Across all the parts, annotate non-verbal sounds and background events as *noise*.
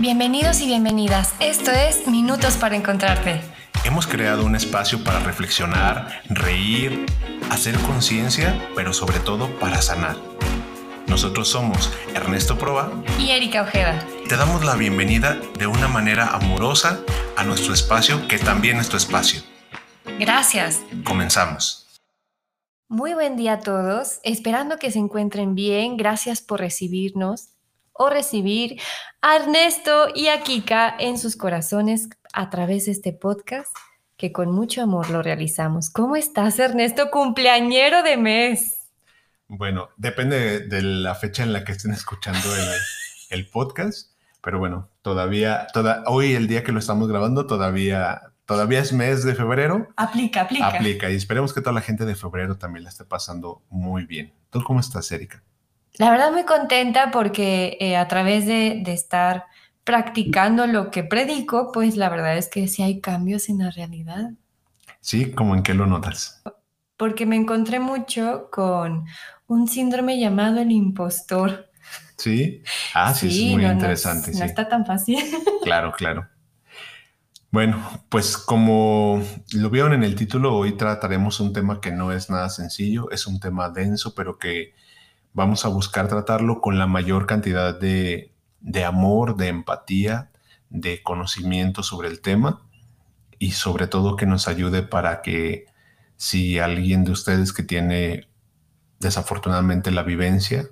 Bienvenidos y bienvenidas. Esto es Minutos para Encontrarte. Hemos creado un espacio para reflexionar, reír, hacer conciencia, pero sobre todo para sanar. Nosotros somos Ernesto Proa y Erika Ojeda. Te damos la bienvenida de una manera amorosa a nuestro espacio, que también es tu espacio. Gracias. Comenzamos. Muy buen día a todos, esperando que se encuentren bien. Gracias por recibirnos o recibir a Ernesto y a Kika en sus corazones a través de este podcast que con mucho amor lo realizamos. ¿Cómo estás, Ernesto? Cumpleañero de mes. Bueno, depende de, la fecha en la que estén escuchando el, podcast, pero bueno, todavía, toda, hoy el día que lo estamos grabando, todavía, todavía es mes de febrero. Aplica, aplica. Aplica y esperemos que toda la gente de febrero también la esté pasando muy bien. ¿Tú cómo estás, Erika? La verdad muy contenta porque eh, a través de, estar practicando lo que predico, pues la verdad es que sí hay cambios en la realidad. Sí, ¿cómo en qué lo notas? Porque me encontré mucho con un síndrome llamado el impostor. Sí, ah, sí, es muy interesante. No, está tan fácil. *laughs* Claro, claro. Bueno, pues como lo vieron en el título, hoy trataremos un tema que no es nada sencillo, es un tema denso, pero que Vamos a buscar tratarlo con la mayor cantidad de, amor, de empatía, de conocimiento sobre el tema y sobre todo que nos ayude para que si alguien de ustedes que tiene desafortunadamente la vivencia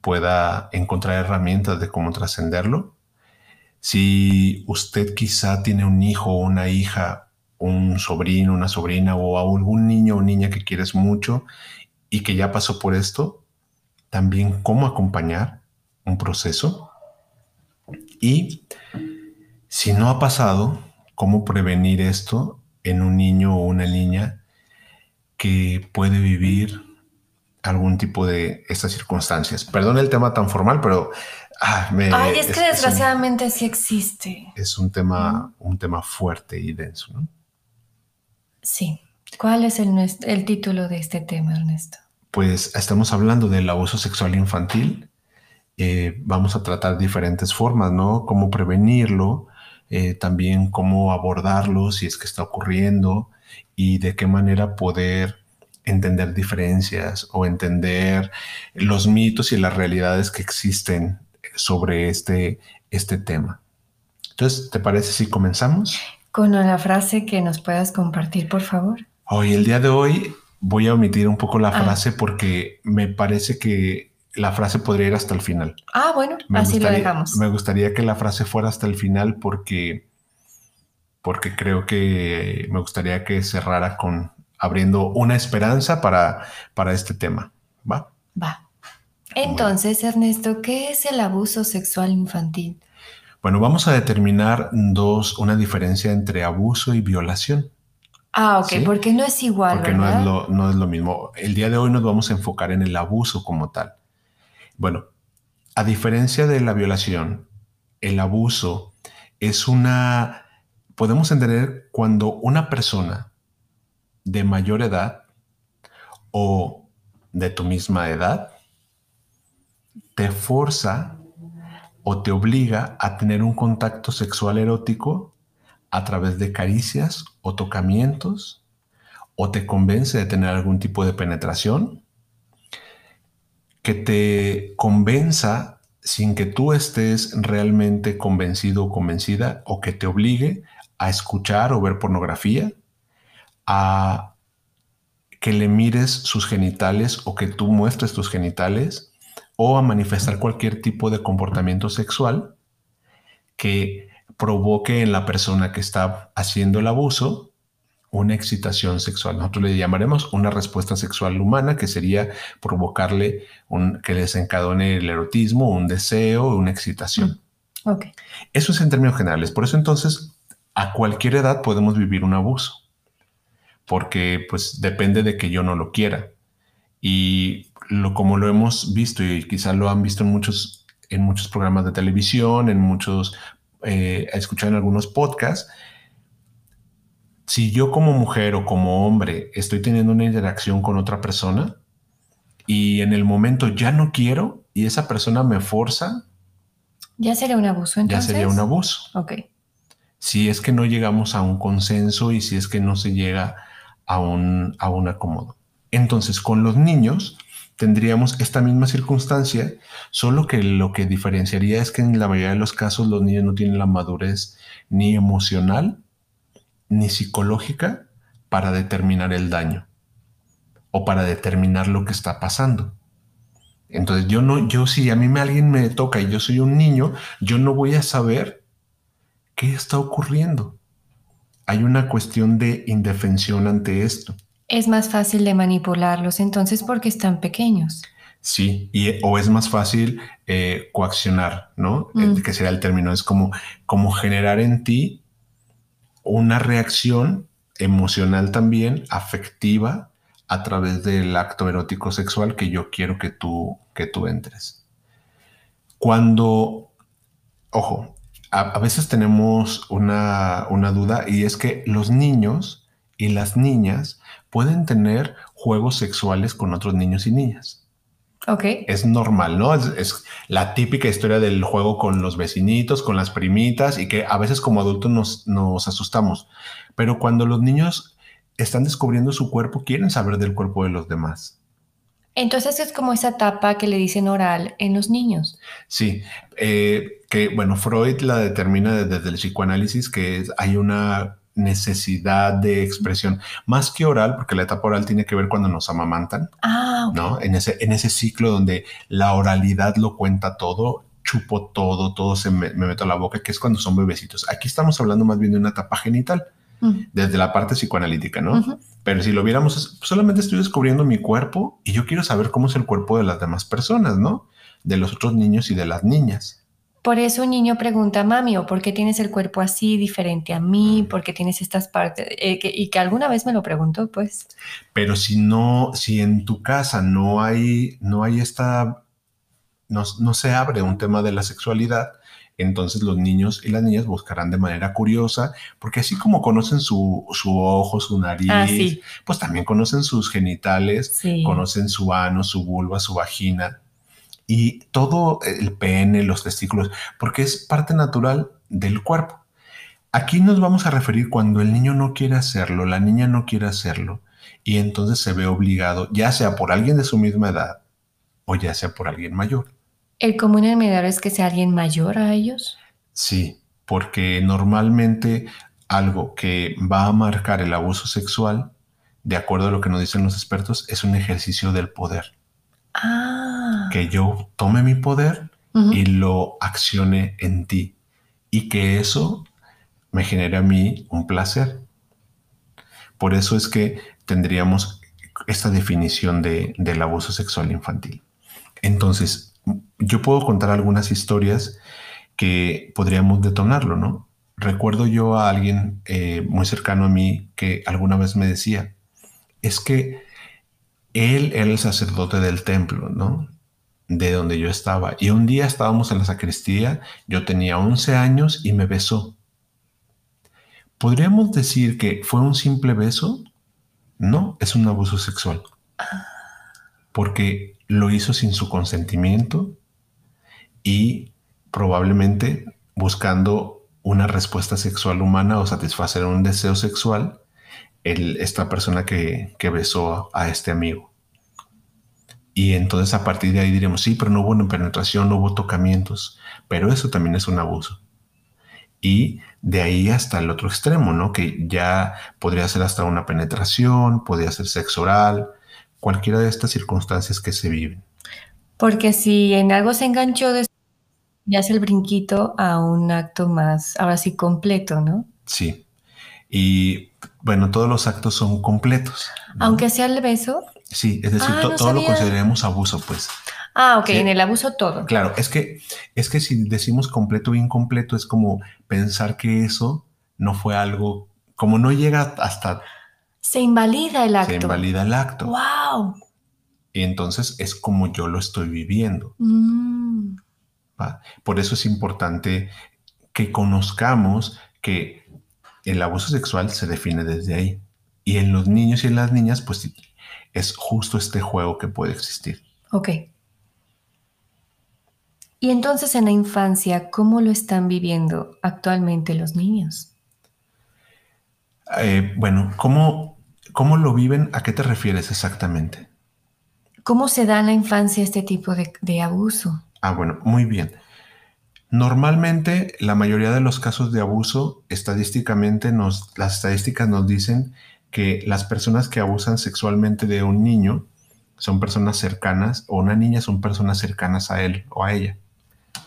pueda encontrar herramientas de cómo trascenderlo. Si usted quizá tiene un hijo o una hija, un sobrino, una sobrina o algún niño o niña que quieres mucho y que ya pasó por esto, también cómo acompañar un proceso y si no ha pasado, cómo prevenir esto en un niño o una niña que puede vivir algún tipo de estas circunstancias. Perdón el tema tan formal, pero ah, Ay, es, que desgraciadamente sí existe. Es un tema, un tema fuerte y denso, ¿no? Sí. ¿Cuál es el, el título de este tema, Ernesto? Pues estamos hablando del abuso sexual infantil. Eh, vamos a tratar diferentes formas, ¿no? Cómo prevenirlo, eh, también cómo abordarlo si es que está ocurriendo y de qué manera poder entender diferencias o entender los mitos y las realidades que existen sobre este, este tema. Entonces, ¿te parece si comenzamos? Con la frase que nos puedas compartir, por favor. Hoy, el día de hoy, voy a omitir un poco la ah. frase porque me parece que la frase podría ir hasta el final. Ah, bueno, así lo dejamos. Me gustaría que la frase fuera hasta el final porque, porque creo que me gustaría que cerrara con abriendo una esperanza para, para este tema. ¿Va? Va. Entonces, Ernesto, ¿qué es el abuso sexual infantil? Bueno, vamos a determinar dos, una diferencia entre abuso y violación. Ah, ok, porque no es igual. Porque No, es lo, no es lo mismo. El día de hoy nos vamos a enfocar en el abuso como tal. Bueno, a diferencia de la violación, el abuso es una... Podemos entender cuando una persona de mayor edad o de tu misma edad te forza o te obliga a tener un contacto sexual erótico a través de caricias o tocamientos o te convence de tener algún tipo de penetración, que te convenza sin que tú estés realmente convencido o convencida o que te obligue a escuchar o ver pornografía, a que le mires sus genitales o que tú muestres tus genitales o a manifestar cualquier tipo de comportamiento sexual que provoque en la persona que está haciendo el abuso una excitación sexual. Nosotros le llamaremos una respuesta sexual humana, que sería provocarle un, que desencadene el erotismo, un deseo, una excitación. Mm, okay. Eso es en términos generales. Por eso entonces, a cualquier edad podemos vivir un abuso, porque pues depende de que yo no lo quiera. Y lo, como lo hemos visto y quizás lo han visto en muchos, en muchos programas de televisión, en muchos eh, escuchado en algunos podcasts, si yo como mujer o como hombre estoy teniendo una interacción con otra persona y en el momento ya no quiero y esa persona me forza Ya sería un abuso entonces. Ya sería un abuso. Ok. Si es que no llegamos a un consenso y si es que no se llega a un, a un acomodo. Entonces, con los niños tendríamos esta misma circunstancia, solo que lo que diferenciaría es que en la mayoría de los casos los niños no tienen la madurez ni emocional ni psicológica para determinar el daño o para determinar lo que está pasando. Entonces yo no, yo si a mí me, alguien me toca y yo soy un niño, yo no voy a saber qué está ocurriendo. Hay una cuestión de indefensión ante esto. Es más fácil de manipularlos entonces porque están pequeños. Sí, y, o es más fácil eh, coaccionar, ¿no? Mm. Que sería el término, es como, como generar en ti una reacción emocional también, afectiva, a través del acto erótico sexual que yo quiero que tú, que tú entres. Cuando, ojo, a, veces tenemos una, una duda y es que los niños y las niñas pueden tener juegos sexuales con otros niños y niñas. Ok. Es normal, ¿no? Es, la típica historia del juego con los vecinitos, con las primitas y que a veces como adultos nos, nos asustamos. Pero cuando los niños están descubriendo su cuerpo, quieren saber del cuerpo de los demás. Entonces es como esa etapa que le dicen oral en los niños. Sí, eh, que bueno, Freud la determina desde el psicoanálisis que hay una necesidad de expresión, más que oral, porque la etapa oral tiene que ver cuando nos amamantan, ah, ¿no? En ese, en ese ciclo donde la oralidad lo cuenta todo, chupo todo, todo se me, me meto a la boca, que es cuando son bebecitos. Aquí estamos hablando más bien de una etapa genital desde la parte psicoanalítica, ¿no? Pero si lo viéramos, solamente estoy descubriendo mi cuerpo y yo quiero saber cómo es el cuerpo de las demás personas, ¿no? De los otros niños y de las niñas. Por eso un niño pregunta, mami, ¿o por qué tienes el cuerpo así diferente a mí? ¿Por qué tienes estas partes? Eh, y que alguna vez me lo preguntó, pues. Pero si no, si en tu casa no hay, no hay esta, no, no se abre un tema de la sexualidad, entonces los niños y las niñas buscarán de manera curiosa, porque así como conocen su, ojo, su nariz, ah, pues también conocen sus genitales, conocen su ano, su vulva, su vagina y todo el pene, los testículos, porque es parte natural del cuerpo. Aquí nos vamos a referir cuando el niño no quiere hacerlo, la niña no quiere hacerlo, y entonces se ve obligado, ya sea por alguien de su misma edad o ya sea por alguien mayor. ¿El común enmedador es que sea alguien mayor a ellos? Sí, porque normalmente algo que va a marcar el abuso sexual, de acuerdo a lo que nos dicen los expertos, es un ejercicio del poder. Ah. Que yo tome mi poder y lo accione en ti y que eso me genere a mí un placer. Por eso es que tendríamos esta definición de, del abuso sexual infantil. Entonces, yo puedo contar algunas historias que podríamos detonarlo, ¿no? Recuerdo yo a alguien eh, muy cercano a mí que alguna vez me decía, es que él era el sacerdote del templo, ¿no? De donde yo estaba. Y un día estábamos en la sacristía, yo tenía 11 años y me besó. ¿Podríamos decir que fue un simple beso? No, es un abuso sexual. Porque lo hizo sin su consentimiento y probablemente buscando una respuesta sexual humana o satisfacer un deseo sexual esta persona que, que besó a, este amigo. Y entonces a partir de ahí diremos, sí, pero no hubo una penetración, no hubo tocamientos, pero eso también es un abuso. Y de ahí hasta el otro extremo, ¿no? Que ya podría ser hasta una penetración, podría ser sexo oral, cualquiera de estas circunstancias que se viven. Porque si en algo se enganchó, ya es el brinquito a un acto más, ahora sí, completo, ¿no? Sí. Y bueno, todos los actos son completos. Aunque sea el beso. Sí, es decir, ah, todo lo consideremos abuso, pues. Ah, ok, en el abuso todo. Claro, es que, es que si decimos completo o incompleto, es como pensar que eso no fue algo, como no llega hasta se invalida el acto. Se invalida el acto. ¡Wow! Y entonces es como yo lo estoy viviendo. Mm. Por eso es importante que conozcamos que el abuso sexual se define desde ahí. Y en los niños y en las niñas, pues es justo este juego que puede existir. Ok. Y entonces en la infancia, ¿cómo lo están viviendo actualmente los niños? Eh, bueno, ¿cómo, ¿cómo lo viven? ¿A qué te refieres exactamente? ¿Cómo se da en la infancia este tipo de, de abuso? Ah, bueno, muy bien. Normalmente, la mayoría de los casos de abuso, estadísticamente, nos, las estadísticas nos dicen que las personas que abusan sexualmente de un niño son personas cercanas o una niña son personas cercanas a él o a ella.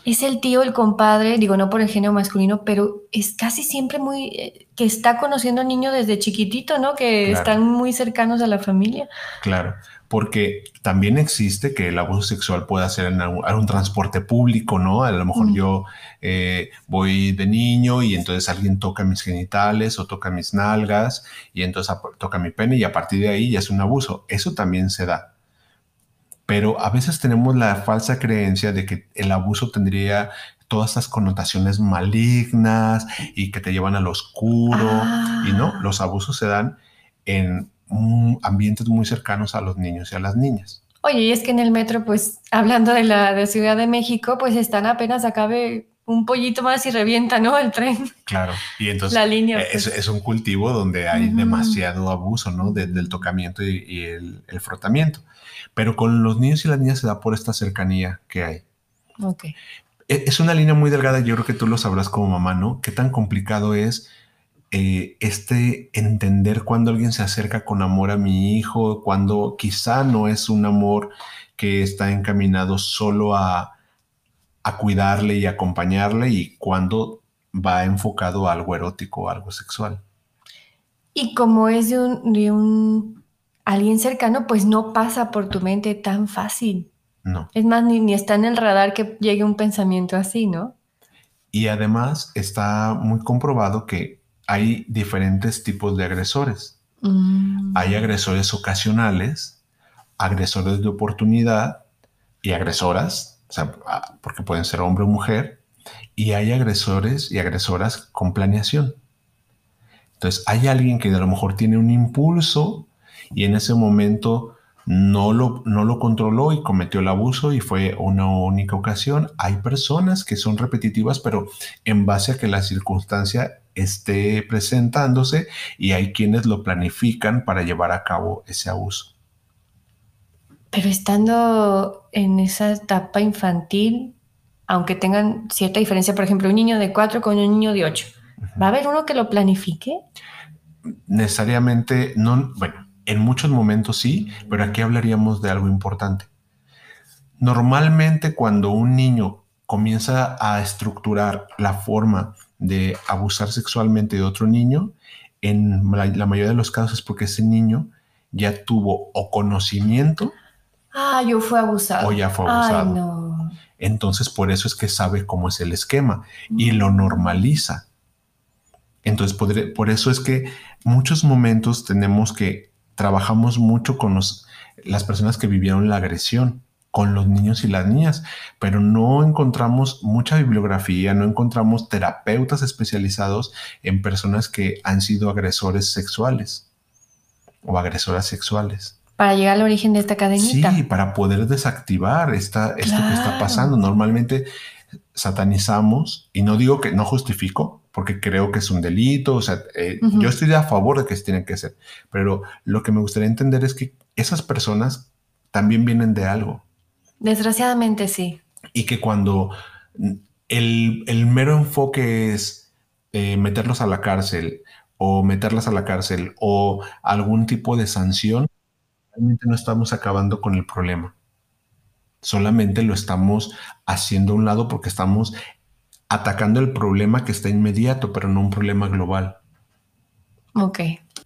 Es el tío, el compadre, digo no por el género masculino, pero es casi siempre muy eh, que está conociendo al niño desde chiquitito, ¿no? Que Claro. están muy cercanos a la familia. Claro, porque también existe que el abuso sexual pueda ser en algún, algún transporte público, ¿no? A lo mejor Mm. yo eh, voy de niño y entonces alguien toca mis genitales o toca mis nalgas y entonces toca mi pene y a partir de ahí ya es un abuso. Eso también se da. Pero a veces tenemos la falsa creencia de que el abuso tendría todas estas connotaciones malignas y que te llevan al oscuro. Ah. Y no, los abusos se dan en ambientes muy cercanos a los niños y a las niñas. Oye, y es que en el metro, pues, hablando de la de Ciudad de México, pues están apenas acabe un pollito más y revienta, ¿no? El tren, Claro. Y entonces la línea. es, pues. es un cultivo donde hay Ujú. demasiado abuso, ¿no? De- del tocamiento y, y el, el frotamiento. Pero con los niños y las niñas se da por esta cercanía que hay. Ok. E- Es una línea muy delgada, yo creo que tú lo sabrás como mamá, ¿no? Qué tan complicado es eh, este entender cuando alguien se acerca con amor a mi hijo, cuando quizá no es un amor que está encaminado solo a, a cuidarle y acompañarle y cuando va enfocado a algo erótico o algo sexual. Y como es de un, de un alguien cercano, pues no pasa por tu mente tan fácil. No. Es más, ni, ni está en el radar que llegue un pensamiento así, ¿no? Y además está muy comprobado que hay diferentes tipos de agresores. Mm. Hay agresores ocasionales, agresores de oportunidad y agresoras, o sea, ah, porque pueden ser hombre o mujer, y hay agresores y agresoras con planeación. Entonces, hay alguien que a lo mejor tiene un impulso y en ese momento no lo, no lo controló y cometió el abuso y fue una única ocasión. Hay personas que son repetitivas, pero en base a que la circunstancia esté presentándose y hay quienes lo planifican para llevar a cabo ese abuso. Pero estando en esa etapa infantil, aunque tengan cierta diferencia, por ejemplo, un niño de 4 con un niño de 8, ¿va a haber uno que lo planifique? Necesariamente, no, bueno, en muchos momentos sí, pero aquí hablaríamos de algo importante. Normalmente cuando un niño comienza a estructurar la forma de abusar sexualmente de otro niño, en la, la mayoría de los casos es porque ese niño ya tuvo o conocimiento Ah, yo fui abusado. o ya fue Ay, abusado. no. Entonces, por eso es que sabe cómo es el esquema y lo normaliza. Entonces, podré- por eso es que muchos momentos tenemos que trabajamos mucho con los- las personas que vivieron la agresión, con los niños y las niñas, pero no encontramos mucha bibliografía, no encontramos terapeutas especializados en personas que han sido agresores sexuales o agresoras sexuales. Para llegar al origen de esta cadenita. Sí, para poder desactivar esta, esto que está pasando. Normalmente satanizamos, y no digo que no justifico, porque creo que es un delito, o sea, eh, yo estoy a favor de que se tiene que hacer, pero lo que me gustaría entender es que esas personas también vienen de algo Desgraciadamente sí. y que cuando el, el mero enfoque es eh, meterlos a la cárcel o meterlas a la cárcel o algún tipo de sanción, realmente no estamos acabando con el problema. Solamente lo estamos haciendo a un lado porque estamos atacando el problema que está inmediato, pero no un problema global. Ok.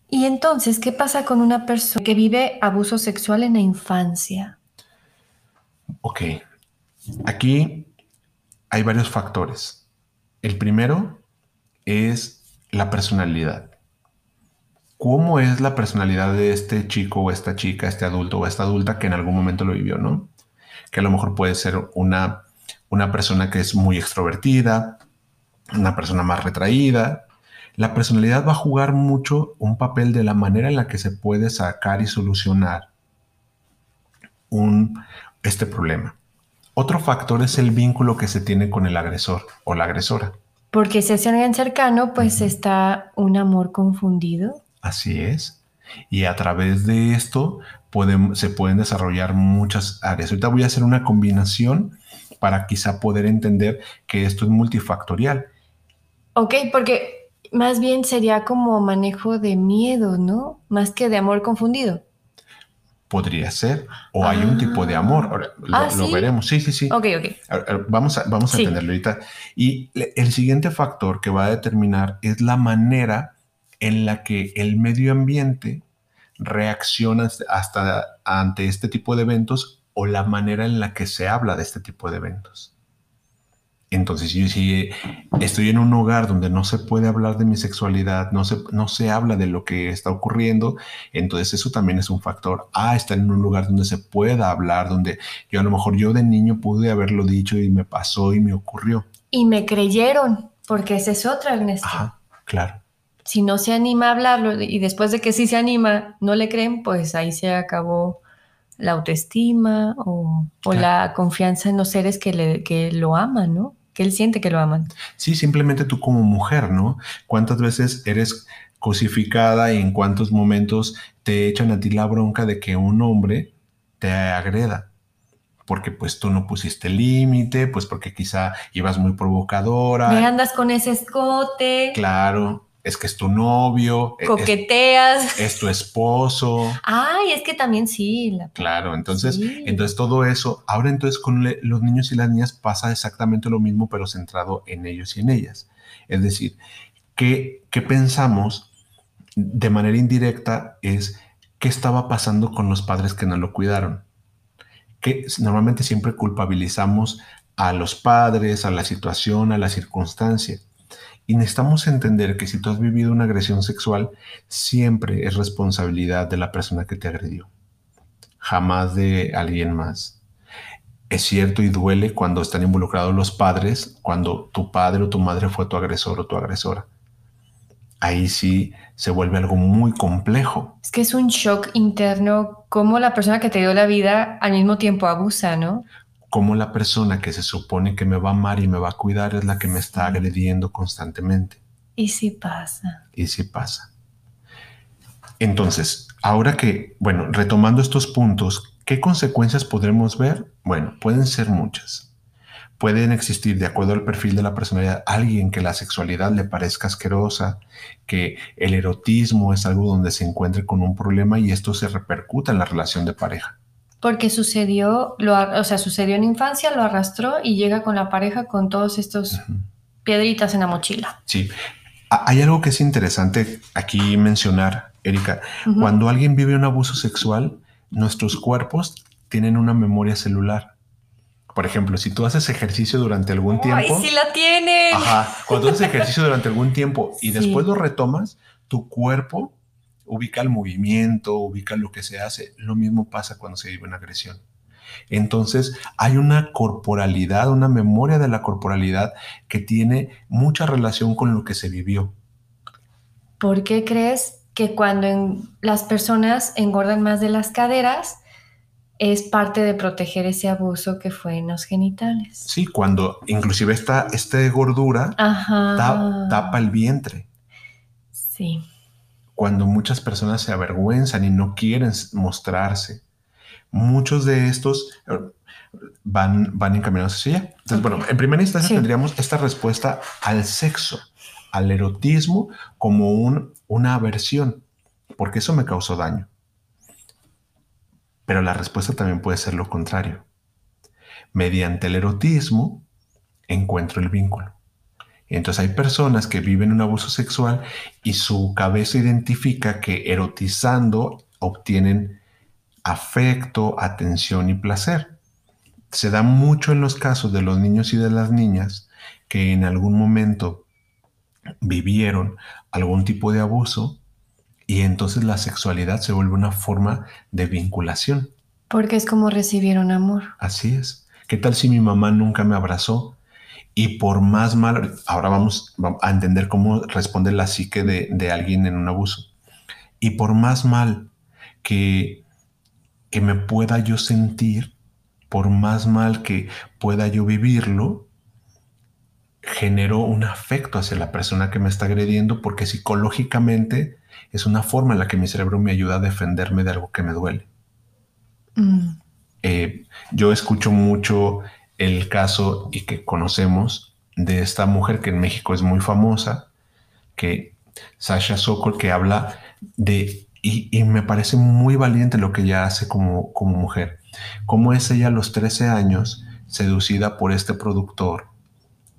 Y entonces, ¿qué pasa con una persona que vive abuso sexual en la infancia? Ok, aquí hay varios factores. El primero es la personalidad. ¿Cómo es la personalidad de este chico o esta chica, este adulto o esta adulta que en algún momento lo vivió, no? Que a lo mejor puede ser una, una persona que es muy extrovertida, una persona más retraída. La personalidad va a jugar mucho un papel de la manera en la que se puede sacar y solucionar un, este problema. Otro factor es el vínculo que se tiene con el agresor o la agresora. Porque si es alguien cercano, pues está un amor confundido. Así es. Y a través de esto se pueden desarrollar muchas áreas. Ahorita voy a hacer una combinación para quizá poder entender que esto es multifactorial. Ok, porque más bien sería como manejo de miedo, ¿no? Más que de amor confundido. Podría ser, o hay un tipo de amor. lo, Ah, lo ¿sí? veremos. Sí, sí, sí. Ok, ok. Vamos a, vamos a Sí. entenderlo ahorita. Y le- el siguiente factor que va a determinar es la manera en la que el medio ambiente reacciona hasta ante este tipo de eventos o la manera en la que se habla de este tipo de eventos. Entonces, yo si estoy en un hogar donde no se puede hablar de mi sexualidad, no se, no se habla de lo que está ocurriendo, entonces eso también es un factor. Ah, estar en un lugar donde se pueda hablar, donde yo a lo mejor yo de niño pude haberlo dicho y me pasó y me ocurrió. Y me creyeron, porque esa es otra, Ernesto. Ajá, claro. Si no se anima a hablarlo y después de que sí se anima, no le creen, pues ahí se acabó la autoestima o, o Claro. la confianza en los seres que, le, que lo aman, ¿no? Que él siente que lo aman. Sí, simplemente tú como mujer, ¿no? ¿Cuántas veces eres cosificada y en cuántos momentos te echan a ti la bronca de que un hombre te agreda? Porque pues tú no pusiste límite, pues porque quizá ibas muy provocadora. Me andas con ese escote, Claro, es que es tu novio, e- es, coqueteas. es tu esposo. Ay, es que también sí. La... Claro, entonces, Sí. entonces todo eso, ahora entonces con le- los niños y las niñas pasa exactamente lo mismo, pero centrado en ellos y en ellas. Es decir, ¿qué, qué pensamos de manera indirecta es qué estaba pasando con los padres que no lo cuidaron? Que normalmente siempre culpabilizamos a los padres, a la situación, a la circunstancia. Y necesitamos entender que si tú has vivido una agresión sexual, siempre es responsabilidad de la persona que te agredió jamás de alguien más. Es cierto y duele cuando están involucrados los padres, cuando tu padre o tu madre fue tu agresor o tu agresora. Ahí sí se vuelve algo muy complejo. Es que es un shock interno como la persona que te dio la vida al mismo tiempo abusa, ¿no? Como la persona que se supone que me va a amar y me va a cuidar es la que me está agrediendo constantemente. Y sí pasa. Y sí pasa. Entonces, ahora que, bueno, retomando estos puntos, ¿qué consecuencias podremos ver? Bueno, pueden ser muchas. Pueden existir, de acuerdo al perfil de la personalidad, alguien que la sexualidad le parezca asquerosa, que el erotismo es algo donde se encuentre con un problema y esto se repercuta en la relación de pareja. Porque sucedió, lo, o sea, sucedió en infancia, lo arrastró y llega con la pareja con todos estos piedritas en la mochila. Sí. Ha- Hay algo que es interesante aquí mencionar, Erika. Cuando alguien vive un abuso sexual, nuestros cuerpos tienen una memoria celular. Por ejemplo, si tú haces ejercicio durante algún tiempo, ¡Ay, sí la tienen! ajá, cuando haces *laughs* ejercicio durante algún tiempo y Sí. después lo retomas, tu cuerpo ubica el movimiento, ubica lo que se hace. Lo mismo pasa cuando se vive una agresión. Entonces, hay una corporalidad, una memoria de la corporalidad que tiene mucha relación con lo que se vivió. ¿Por qué crees que cuando en- las personas engordan más de las caderas es parte de proteger ese abuso que fue en los genitales? Sí, cuando inclusive esta, esta gordura tapa el vientre. Sí. Cuando muchas personas se avergüenzan y no quieren mostrarse. Muchos de estos eh, van, van encaminados hacia allá. Entonces, bueno, en primera instancia Sí. tendríamos esta respuesta al sexo, al erotismo como un, una aversión, porque eso me causó daño. Pero la respuesta también puede ser lo contrario. Mediante el erotismo encuentro el vínculo. Entonces hay personas que viven un abuso sexual y su cabeza identifica que erotizando obtienen afecto, atención y placer. Se da mucho en los casos de los niños y de las niñas que en algún momento vivieron algún tipo de abuso y entonces la sexualidad se vuelve una forma de vinculación. Porque es como recibieron amor. Así es. ¿Qué tal si mi mamá nunca me abrazó? Y por más mal, ahora vamos a entender cómo responde la psique de, de alguien en un abuso. Y por más mal que, que me pueda yo sentir, por más mal que pueda yo vivirlo, genero un afecto hacia la persona que me está agrediendo porque psicológicamente es una forma en la que mi cerebro me ayuda a defenderme de algo que me duele. Mm. Eh, yo escucho mucho el caso y que conocemos de esta mujer que en México es muy famosa, que Sasha Sokol, que habla de, y, me parece muy valiente lo que ella hace como, como mujer, cómo es ella a los 13 años seducida por este productor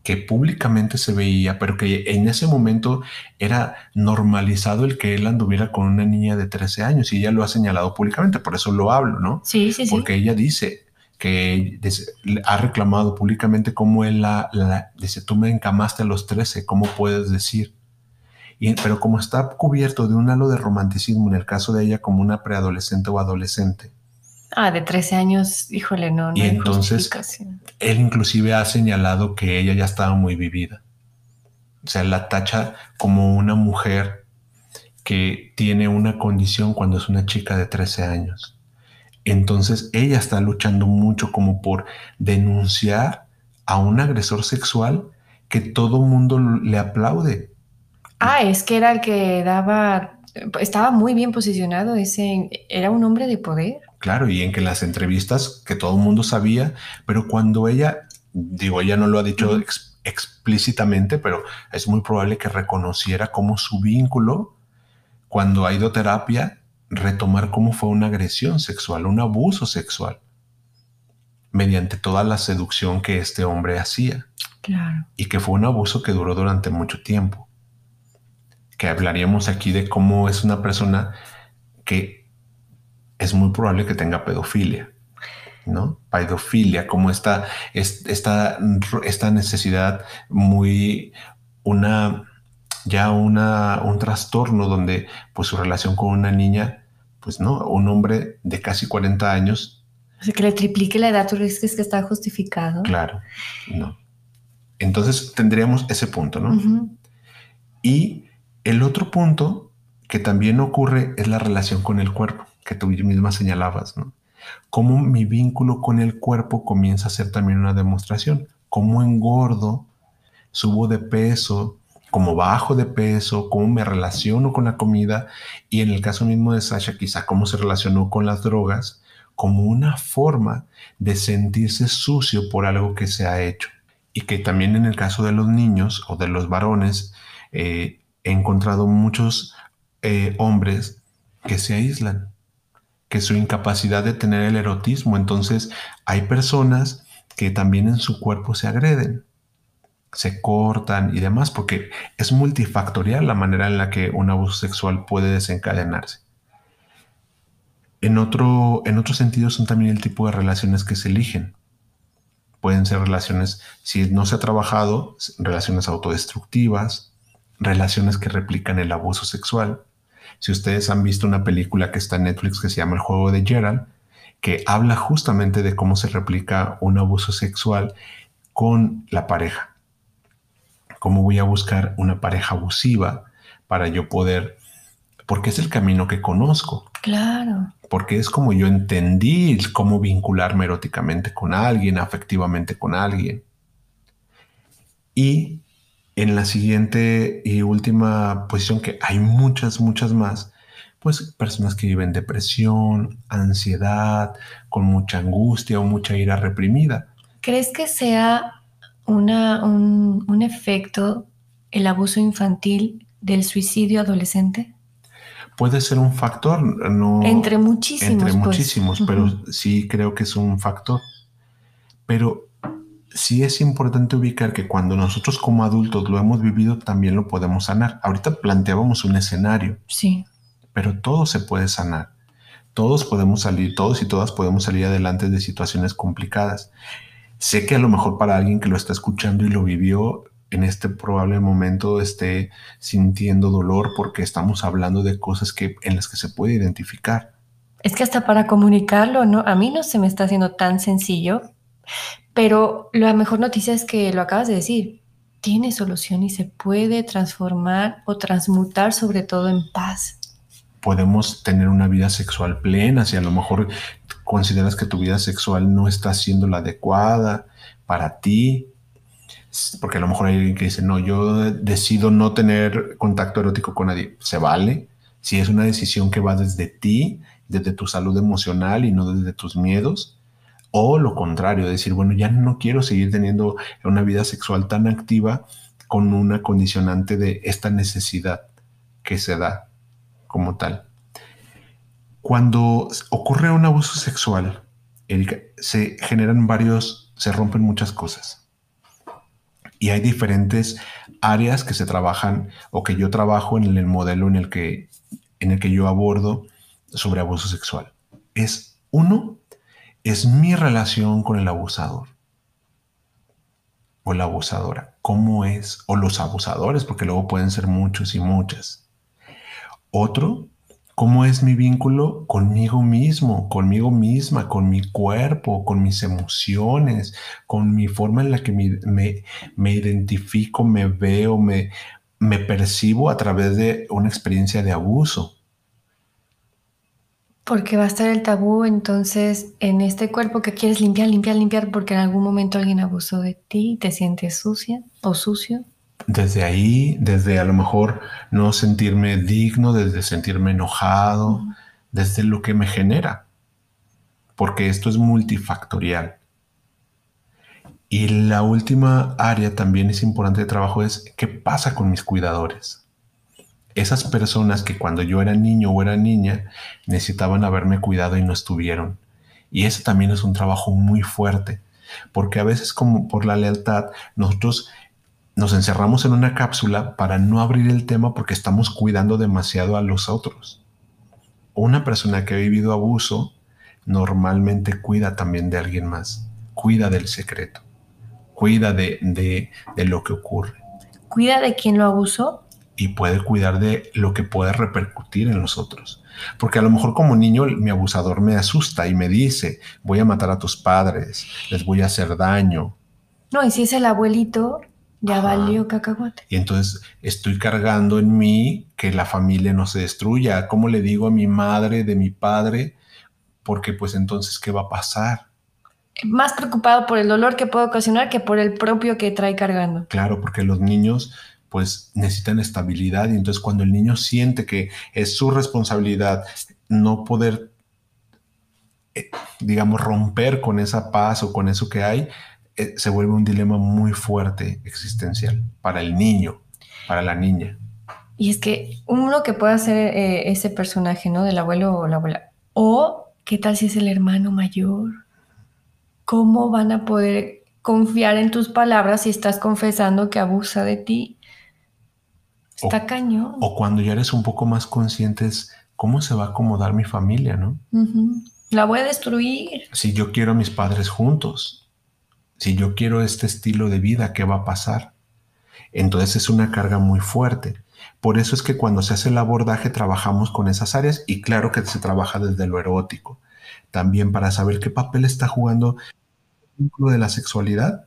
que públicamente se veía, pero que en ese momento era normalizado el que él anduviera con una niña de 13 años y ella lo ha señalado públicamente, por eso lo hablo, ¿no? Sí, sí, sí. Porque ella dice que ha reclamado públicamente cómo él la, dice, tú me encamaste a los 13, ¿cómo puedes decir? Y, pero como está cubierto de un halo de romanticismo en el caso de ella como una preadolescente o adolescente, Ah, de 13 años, híjole, no. no y entonces, él inclusive ha señalado que ella ya estaba muy vivida. O sea, la tacha como una mujer que tiene una condición cuando es una chica de 13 años. Entonces, ella está luchando mucho como por denunciar a un agresor sexual que todo mundo le aplaude. Ah, es que era el que daba, estaba muy bien posicionado, ese, era un hombre de poder. Claro, y en que las entrevistas que todo el mundo sabía, pero cuando ella, digo, ella no lo ha dicho explícitamente, pero es muy probable que reconociera cómo su vínculo, cuando ha ido a terapia, retomar cómo fue una agresión sexual, un abuso sexual, mediante toda la seducción que este hombre hacía. Claro. Y que fue un abuso que duró durante mucho tiempo. Que hablaríamos aquí de cómo es una persona que es muy probable que tenga pedofilia, ¿no? Pedofilia, como esta, esta, esta necesidad muy, una, ya una, un trastorno donde pues su relación con una niña, pues no, un hombre de casi 40 años. O sea, que le triplique la edad, tú dices que está justificado. Claro, no. Entonces tendríamos ese punto, ¿no? Y el otro punto que también ocurre es la relación con el cuerpo que tú misma señalabas, ¿no? Cómo mi vínculo con el cuerpo comienza a ser también una demostración. Cómo engordo, subo de peso, cómo bajo de peso, cómo me relaciono con la comida y en el caso mismo de Sasha, quizá cómo se relacionó con las drogas como una forma de sentirse sucio por algo que se ha hecho. Y que también en el caso de los niños o de los varones, eh, he encontrado muchos eh, hombres que se aíslan, que su incapacidad de tener el erotismo. Entonces hay personas que también en su cuerpo se agreden, se cortan y demás, porque es multifactorial la manera en la que un abuso sexual puede desencadenarse. En otro, en otro sentido son también el tipo de relaciones que se eligen. Pueden ser relaciones, si no se ha trabajado, relaciones autodestructivas, relaciones que replican el abuso sexual, si ustedes han visto una película que está en Netflix que se llama El juego de Gerald, que habla justamente de cómo se replica un abuso sexual con la pareja. Cómo voy a buscar una pareja abusiva para yo poder, porque es el camino que conozco. Claro. Porque es como yo entendí cómo vincularme eróticamente con alguien, afectivamente con alguien. Y en la siguiente y última posición, que hay muchas, muchas más, pues personas que viven depresión, ansiedad, con mucha angustia o mucha ira reprimida. ¿Crees que sea una, un, efecto el abuso infantil del suicidio adolescente? Puede ser un factor, no. Entre muchísimos. Entre pues. muchísimos, pero sí creo que es un factor. Pero sí es importante ubicar que cuando nosotros como adultos lo hemos vivido, también lo podemos sanar. Ahorita planteábamos un escenario. Sí. Pero todo se puede sanar. Todos podemos salir, todos y todas podemos salir adelante de situaciones complicadas. Sé que a lo mejor para alguien que lo está escuchando y lo vivió en este probable momento esté sintiendo dolor porque estamos hablando de cosas que en las que se puede identificar. Es que hasta para comunicarlo, ¿no? A mí no se me está haciendo tan sencillo, pero la mejor noticia es que lo acabas de decir, tiene solución y se puede transformar o transmutar sobre todo en paz. Podemos tener una vida sexual plena, si a lo mejor consideras que tu vida sexual no está siendo la adecuada para ti, porque a lo mejor hay alguien que dice, no, yo decido no tener contacto erótico con nadie, se vale. Si es una decisión que va desde ti, desde tu salud emocional y no desde tus miedos, o lo contrario, decir, bueno, ya no quiero seguir teniendo una vida sexual tan activa con una condicionante de esta necesidad que se da como tal. Cuando ocurre un abuso sexual, Erika, se generan varios, se rompen muchas cosas. Y hay diferentes áreas que se trabajan o que yo trabajo en el modelo en el que, en el que yo abordo sobre abuso sexual. Es uno, es mi relación con el abusador o la abusadora. ¿Cómo es? O los abusadores, porque luego pueden ser muchos y muchas. Otro ¿Cómo es mi vínculo conmigo mismo, conmigo misma, con mi cuerpo, con mis emociones, con mi forma en la que me, me, identifico, me veo, me, me percibo a través de una experiencia de abuso? Porque va a estar el tabú entonces en este cuerpo que quieres limpiar, limpiar, limpiar porque en algún momento alguien abusó de ti y te sientes sucia o sucio desde ahí, desde a lo mejor no sentirme digno, desde sentirme enojado, desde lo que me genera, porque esto es multifactorial. Y la última área también es importante de trabajo es qué pasa con mis cuidadores. Esas personas que cuando yo era niño o era niña necesitaban haberme cuidado y no estuvieron. Y ese también es un trabajo muy fuerte, porque a veces como por la lealtad nosotros nos encerramos en una cápsula para no abrir el tema porque estamos cuidando demasiado a los otros. Una persona que ha vivido abuso normalmente cuida también de alguien más, cuida del secreto, cuida de, de, lo que ocurre. ¿Cuida de quien lo abusó? Y puede cuidar de lo que puede repercutir en los otros. Porque a lo mejor como niño mi abusador me asusta y me dice, voy a matar a tus padres, les voy a hacer daño. No, y si es el abuelito, ya valió cacahuate. Y entonces estoy cargando en mí que la familia no se destruya. ¿Cómo le digo a mi madre de mi padre? Porque pues entonces, ¿qué va a pasar? Más preocupado por el dolor que puede ocasionar que por el propio que trae cargando. Claro, porque los niños pues necesitan estabilidad y entonces cuando el niño siente que es su responsabilidad no poder, eh, digamos, romper con esa paz o con eso que hay, eh, se vuelve un dilema muy fuerte existencial para el niño, para la niña. Y es que uno que puede ser eh, ese personaje, ¿no? Del abuelo o la abuela. O, ¿qué tal si es el hermano mayor? ¿Cómo van a poder confiar en tus palabras si estás confesando que abusa de ti? Está cañón. O cuando ya eres un poco más conscientes, ¿cómo se va a acomodar mi familia, no? La voy a destruir. Si yo quiero a mis padres juntos, si yo quiero este estilo de vida, ¿qué va a pasar? Entonces es una carga muy fuerte. Por eso es que cuando se hace el abordaje trabajamos con esas áreas y claro que se trabaja desde lo erótico. También para saber qué papel está jugando el vínculo de la sexualidad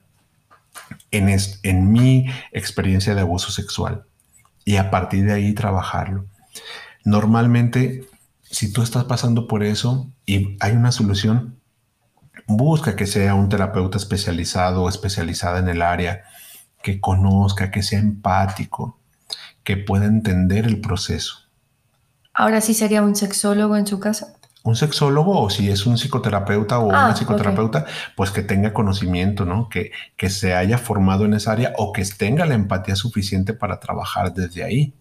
en, en mi experiencia de abuso sexual y a partir de ahí trabajarlo. Normalmente, si tú estás pasando por eso y hay una solución, busca que sea un terapeuta especializado o especializada en el área, que conozca, que sea empático, que pueda entender el proceso. Ahora sí sería un sexólogo en su casa. Un sexólogo o si es un psicoterapeuta o una ah, psicoterapeuta, pues que tenga conocimiento, ¿no? Que, que se haya formado en esa área o que tenga la empatía suficiente para trabajar desde ahí.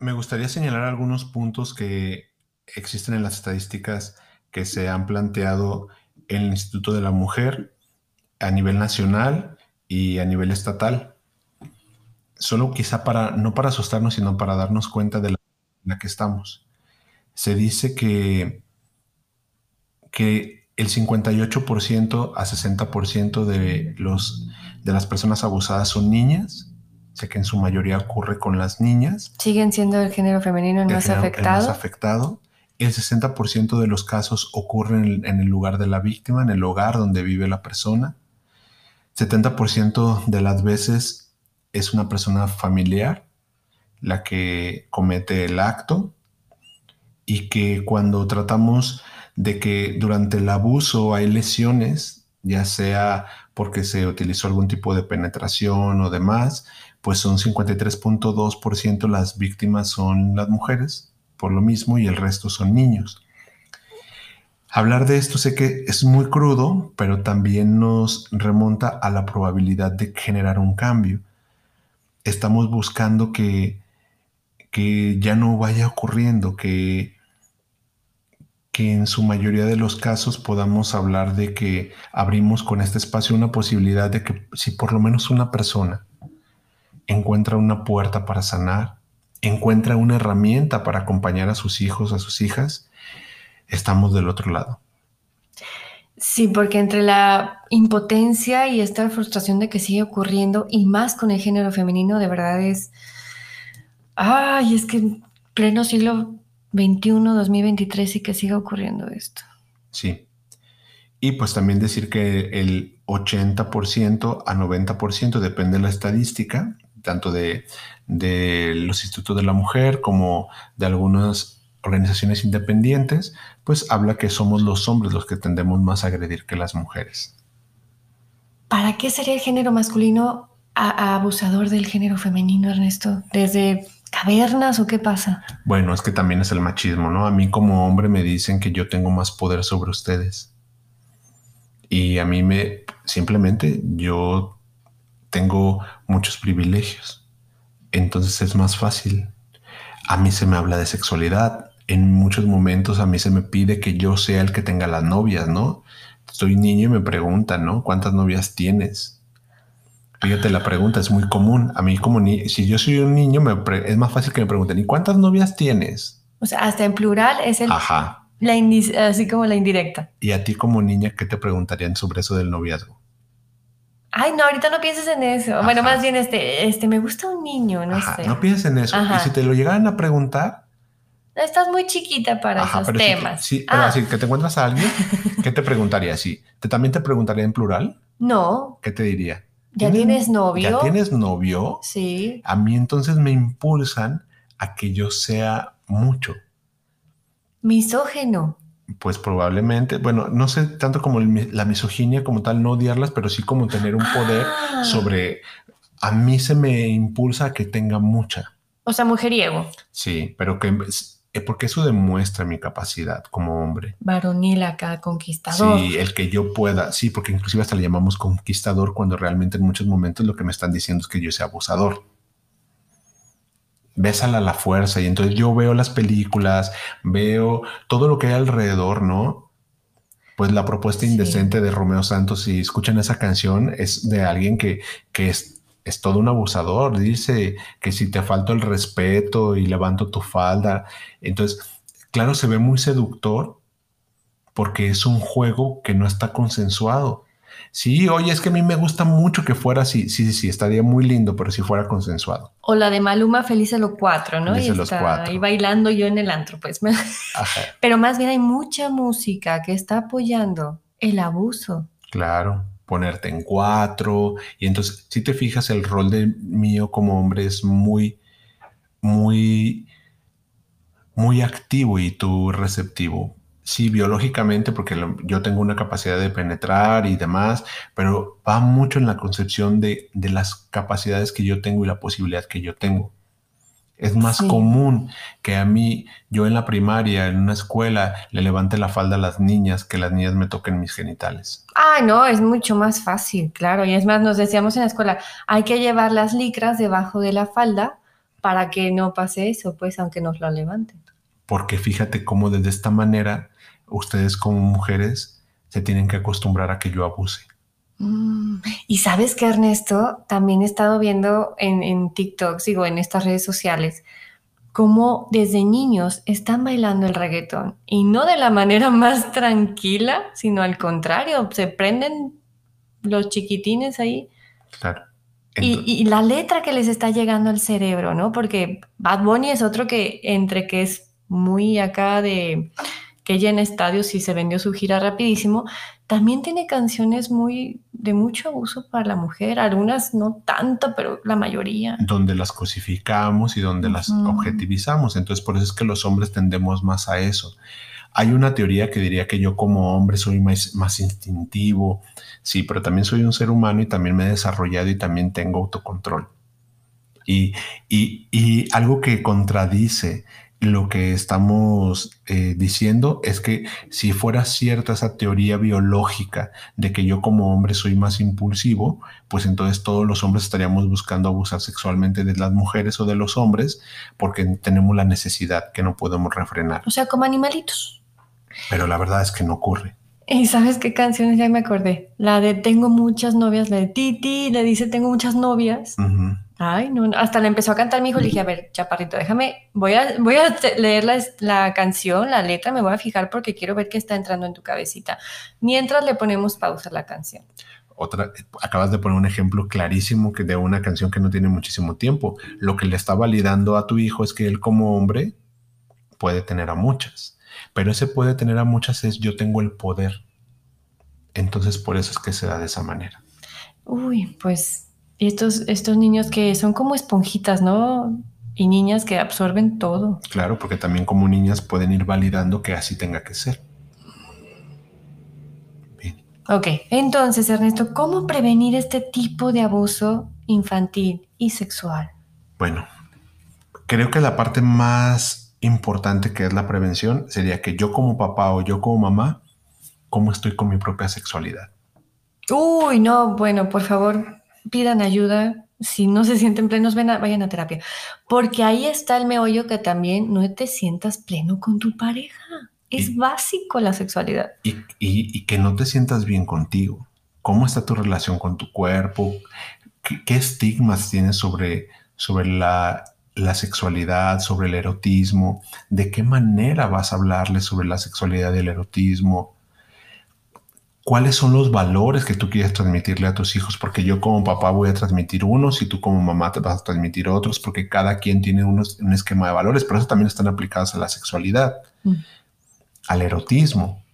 Me gustaría señalar algunos puntos que existen en las estadísticas que se han planteado el Instituto de la Mujer a nivel nacional y a nivel estatal. Solo quizá para, no para asustarnos, sino para darnos cuenta de la, que estamos. Se dice que, que el 58% a 60% de, los, de las personas abusadas son niñas. Sé que en su mayoría ocurre con las niñas. Siguen siendo el género femenino el, más afectado. El más afectado el 60% de los casos ocurren en el lugar de la víctima, en el hogar donde vive la persona. 70% de las veces es una persona familiar la que comete el acto y que cuando tratamos de que durante el abuso hay lesiones, ya sea porque se utilizó algún tipo de penetración o demás, pues son 53.2% las víctimas son las mujeres, por lo mismo, y el resto son niños. Hablar de esto sé que es muy crudo, pero también nos remonta a la probabilidad de generar un cambio. Estamos buscando que, que ya no vaya ocurriendo, que que en su mayoría de los casos podamos hablar de que abrimos con este espacio una posibilidad de que si por lo menos una persona encuentra una puerta para sanar, encuentra una herramienta para acompañar a sus hijos, a sus hijas, estamos del otro lado. Sí, porque entre la impotencia y esta frustración de que sigue ocurriendo, y más con el género femenino, de verdad es, ay, es que en pleno siglo 21, 2023 y que siga ocurriendo esto. Sí. Y pues también decir que el 80% a 90%, depende de la estadística, tanto de, de los institutos de la mujer como de algunas organizaciones independientes, pues habla que somos los hombres los que tendemos más a agredir que las mujeres. ¿Para qué sería el género masculino abusador del género femenino, Ernesto? Desde cavernas o qué pasa? Bueno, es que también es el machismo, ¿no? A mí como hombre me dicen que yo tengo más poder sobre ustedes. Y a mí me, simplemente yo tengo muchos privilegios. Entonces es más fácil. A mí se me habla de sexualidad. En muchos momentos a mí se me pide que yo sea el que tenga las novias, ¿no? Soy niño y me preguntan, ¿no? ¿Cuántas novias tienes? Fíjate, la pregunta es muy común. A mí como ni si yo soy un niño, me es más fácil que me pregunten, ¿y cuántas novias tienes? O sea, hasta en plural es el... Ajá. La así como la indirecta. ¿Y a ti como niña qué te preguntarían sobre eso del noviazgo? Ay, no, ahorita no pienses en eso. Bueno, más bien este, este, me gusta un niño, no sé. No pienses en eso. Y si te lo llegaran a preguntar... Estás muy chiquita para esos temas. Sí, pero así que te encuentras a alguien, *laughs* ¿qué te preguntaría? Sí. ¿Te, ¿También te preguntaría en plural? No. ¿Qué te diría? ¿Ya tienes novio? ¿Ya tienes novio? Sí. A mí entonces me impulsan a que yo sea mucho. Misógeno. Pues probablemente, bueno, no sé tanto como la misoginia como tal, no odiarlas, pero sí como tener un poder ah. sobre... A mí se me impulsa a que tenga mucha. O sea, mujeriego. Sí, pero que eh, porque eso demuestra mi capacidad como hombre. Varonil acá, conquistador. Sí, el que yo pueda, sí, porque inclusive hasta le llamamos conquistador cuando realmente en muchos momentos lo que me están diciendo es que yo sea abusador. Bésala a la fuerza y entonces yo veo las películas, veo todo lo que hay alrededor, ¿no? Pues la propuesta indecente de Romeo Santos, si escuchan esa canción, es de alguien que, que es es todo un abusador. Dice que si te falto el respeto y levanto tu falda. Entonces, claro, se ve muy seductor porque es un juego que no está consensuado. Sí, oye, es que a mí me gusta mucho que fuera así. Sí, sí, sí, estaría muy lindo, pero si fuera consensuado. O la de Maluma Feliz de los Cuatro, ¿no? Feliz los Cuatro. Y bailando yo en el antro, pues. *laughs* Pero más bien hay mucha música que está apoyando el abuso. Claro ponerte en cuatro. Y entonces, si te fijas, el rol de mío como hombre es muy, muy, muy activo y tú receptivo. Sí, biológicamente, porque yo tengo una capacidad de penetrar y demás, pero va mucho en la concepción de, de las capacidades que yo tengo y la posibilidad que yo tengo. Es más común que a mí, yo en la primaria, en una escuela, le levante la falda a las niñas que las niñas me toquen mis genitales. Ah, no, es mucho más fácil, claro. Y es más, nos decíamos en la escuela, hay que llevar las licras debajo de la falda para que no pase eso, pues aunque nos la levanten. Porque fíjate cómo desde esta manera ustedes como mujeres se tienen que acostumbrar a que yo abuse. Mm, y sabes que Ernesto, también he estado viendo en, en TikTok, sigo en estas redes sociales, cómo desde niños están bailando el reggaetón y no de la manera *laughs* más tranquila, sino al contrario, se prenden los chiquitines ahí. Claro. Y, y, la letra que les está llegando al cerebro, ¿no? Porque Bad Bunny es otro que entre que es muy acá de que llena estadios y se vendió su gira rapidísimo, también tiene canciones muy de mucho abuso para la mujer, algunas no tanto, pero la mayoría. Donde las cosificamos y donde las objetivizamos. Entonces, por eso es que los hombres tendemos más a eso, Hay una teoría que diría que yo como hombre soy más, más instintivo, sí, pero también soy un ser humano y también me he desarrollado y también tengo autocontrol. Y, y, y algo que contradice lo que estamos eh, diciendo es que si fuera cierta esa teoría biológica de que yo como hombre soy más impulsivo, pues entonces todos los hombres estaríamos buscando abusar sexualmente de las mujeres o de los hombres porque tenemos la necesidad que no podemos refrenar. O sea, como animalitos. Pero la verdad es que no ocurre. ¿Y sabes qué canciones ya me acordé? La de Tengo muchas novias, la de Titi, le dice Tengo muchas novias. Ay, no, hasta le empezó a cantar mi hijo. Le dije, a ver, chaparrito, déjame, voy a, voy a leer la, la, canción, la letra, me voy a fijar porque quiero ver qué está entrando en tu cabecita. Mientras le ponemos pausa a la canción. Otra, acabas de poner un ejemplo clarísimo que de una canción que no tiene muchísimo tiempo. Lo que le está validando a tu hijo es que él como hombre puede tener a muchas, pero ese puede tener a muchas es yo tengo el poder. Entonces por eso es que se da de esa manera. Uy, pues estos, estos niños que son como esponjitas, ¿no? Y niñas que absorben todo. Claro, porque también como niñas pueden ir validando que así tenga que ser. Bien. Ok, entonces Ernesto, ¿cómo prevenir este tipo de abuso infantil y sexual? Bueno, creo que la parte más importante que es la prevención sería que yo como papá o yo como mamá, ¿cómo estoy con mi propia sexualidad? Uy, no, bueno, por favor, pidan ayuda. Si no se sienten plenos, vayan a terapia. Porque ahí está el meollo que también no te sientas pleno con tu pareja. Es básico la sexualidad. Y, que no te sientas bien contigo. ¿Cómo está tu relación con tu cuerpo? ¿Qué, estigmas tienes sobre, sobre la, la sexualidad, sobre el erotismo? ¿De qué manera vas a hablarle sobre la sexualidad y el erotismo? Cuáles son los valores que tú quieres transmitirle a tus hijos, porque yo como papá voy a transmitir unos y tú como mamá te vas a transmitir otros, porque cada quien tiene unos, un esquema de valores, pero eso también están aplicados a la sexualidad, mm. al erotismo.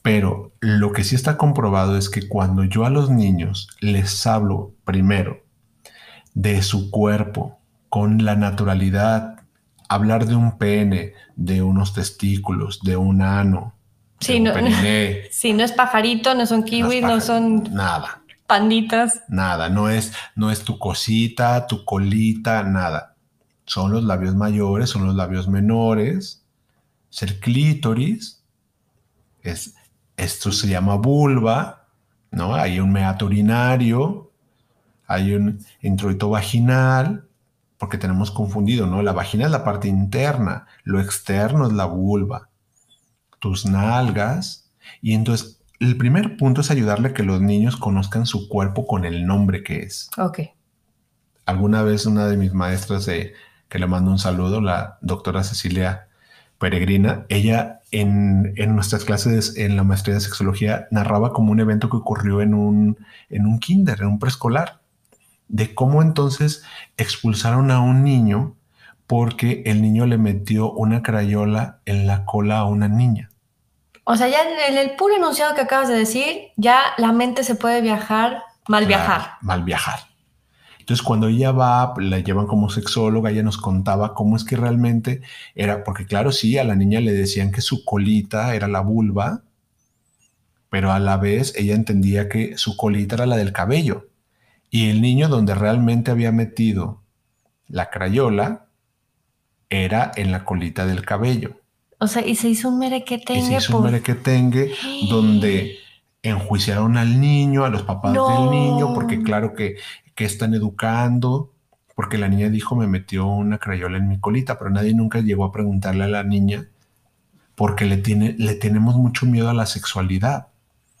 Pero lo que sí está comprobado es que cuando yo a los niños les hablo primero de su cuerpo con la naturalidad, hablar de un pene, de unos testículos, de un ano, Sí, no, *laughs* no es pajarito, no son kiwis, no, son nada. Panditas. Nada, no es, no es tu cosita, tu colita, nada. Son los labios mayores, son los labios menores. Ser clítoris. Es, esto se llama vulva, ¿no? Hay un meato urinario, hay un introito vaginal, porque tenemos confundido, ¿no? La vagina es la parte interna, lo externo es la vulva tus nalgas. Y entonces, el primer punto es ayudarle a que los niños conozcan su cuerpo con el nombre que es. Ok. Alguna vez una de mis maestras, de, que le mando un saludo, la doctora Cecilia Peregrina, ella en, en, nuestras clases en la maestría de sexología narraba como un evento que ocurrió en un, en un kinder, en un preescolar, de cómo entonces expulsaron a un niño porque el niño le metió una crayola en la cola a una niña. O sea, ya en el puro enunciado que acabas de decir, ya la mente se puede viajar, mal viajar. Mal viajar. Entonces, cuando ella va, la llevan como sexóloga, ella nos contaba cómo es que realmente era, porque claro, sí, a la niña le decían que su colita era la vulva, pero a la vez ella entendía que su colita era la del cabello. Y el niño donde realmente había metido la crayola era en la colita del cabello. O sea, y se hizo un merequetengue. se hizo un merequetengue donde enjuiciaron al niño, a los papás del niño, porque claro que, que están educando, porque la niña dijo me metió una crayola en mi colita, pero nadie nunca llegó a preguntarle a la niña porque le, tiene, le tenemos mucho miedo a la sexualidad.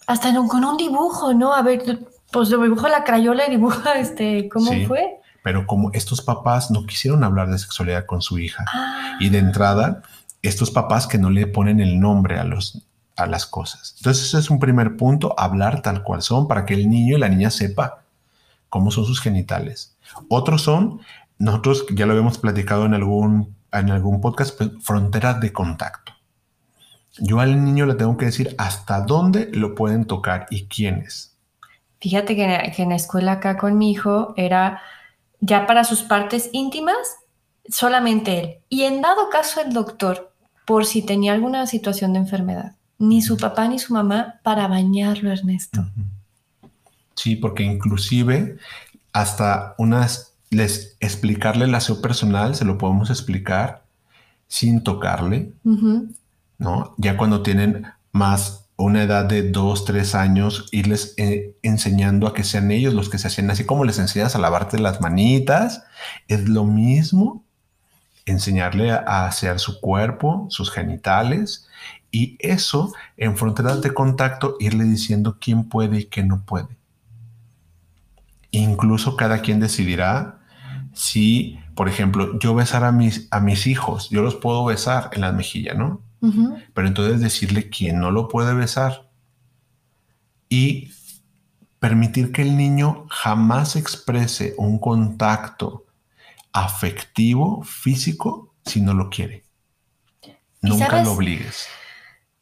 Hasta con un dibujo, ¿no? A ver, pues dibujo la crayola y dibuja *laughs* este, ¿cómo fue? Pero como estos papás no quisieron hablar de sexualidad con su hija ah. y de entrada estos papás que no le ponen el nombre a, los, a las cosas. Entonces ese es un primer punto, hablar tal cual son para que el niño y la niña sepa cómo son sus genitales. Otros son, nosotros ya lo habíamos platicado en algún, en algún podcast, pues, fronteras de contacto. Yo al niño le tengo que decir hasta dónde lo pueden tocar y quiénes. Fíjate que, que en la escuela acá con mi hijo era ya para sus partes íntimas, solamente él. Y en dado caso el doctor por si tenía alguna situación de enfermedad. Ni su papá ni su mamá para bañarlo, Ernesto. Sí, porque inclusive hasta unas les explicarle el aseo personal se lo podemos explicar sin tocarle, ¿no? Ya cuando tienen más una edad de dos, tres años, irles eh, enseñando a que sean ellos los que se hacen, así como les enseñas a lavarte las manitas, es lo mismo enseñarle a, hacer su cuerpo, sus genitales, y eso en fronteras de contacto irle diciendo quién puede y quién no puede. Incluso cada quien decidirá si, por ejemplo, yo besar a mis, a mis hijos, yo los puedo besar en la mejilla, ¿no? Pero entonces decirle quién no lo puede besar y permitir que el niño jamás exprese un contacto afectivo, físico, si no lo quiere. Nunca lo obligues.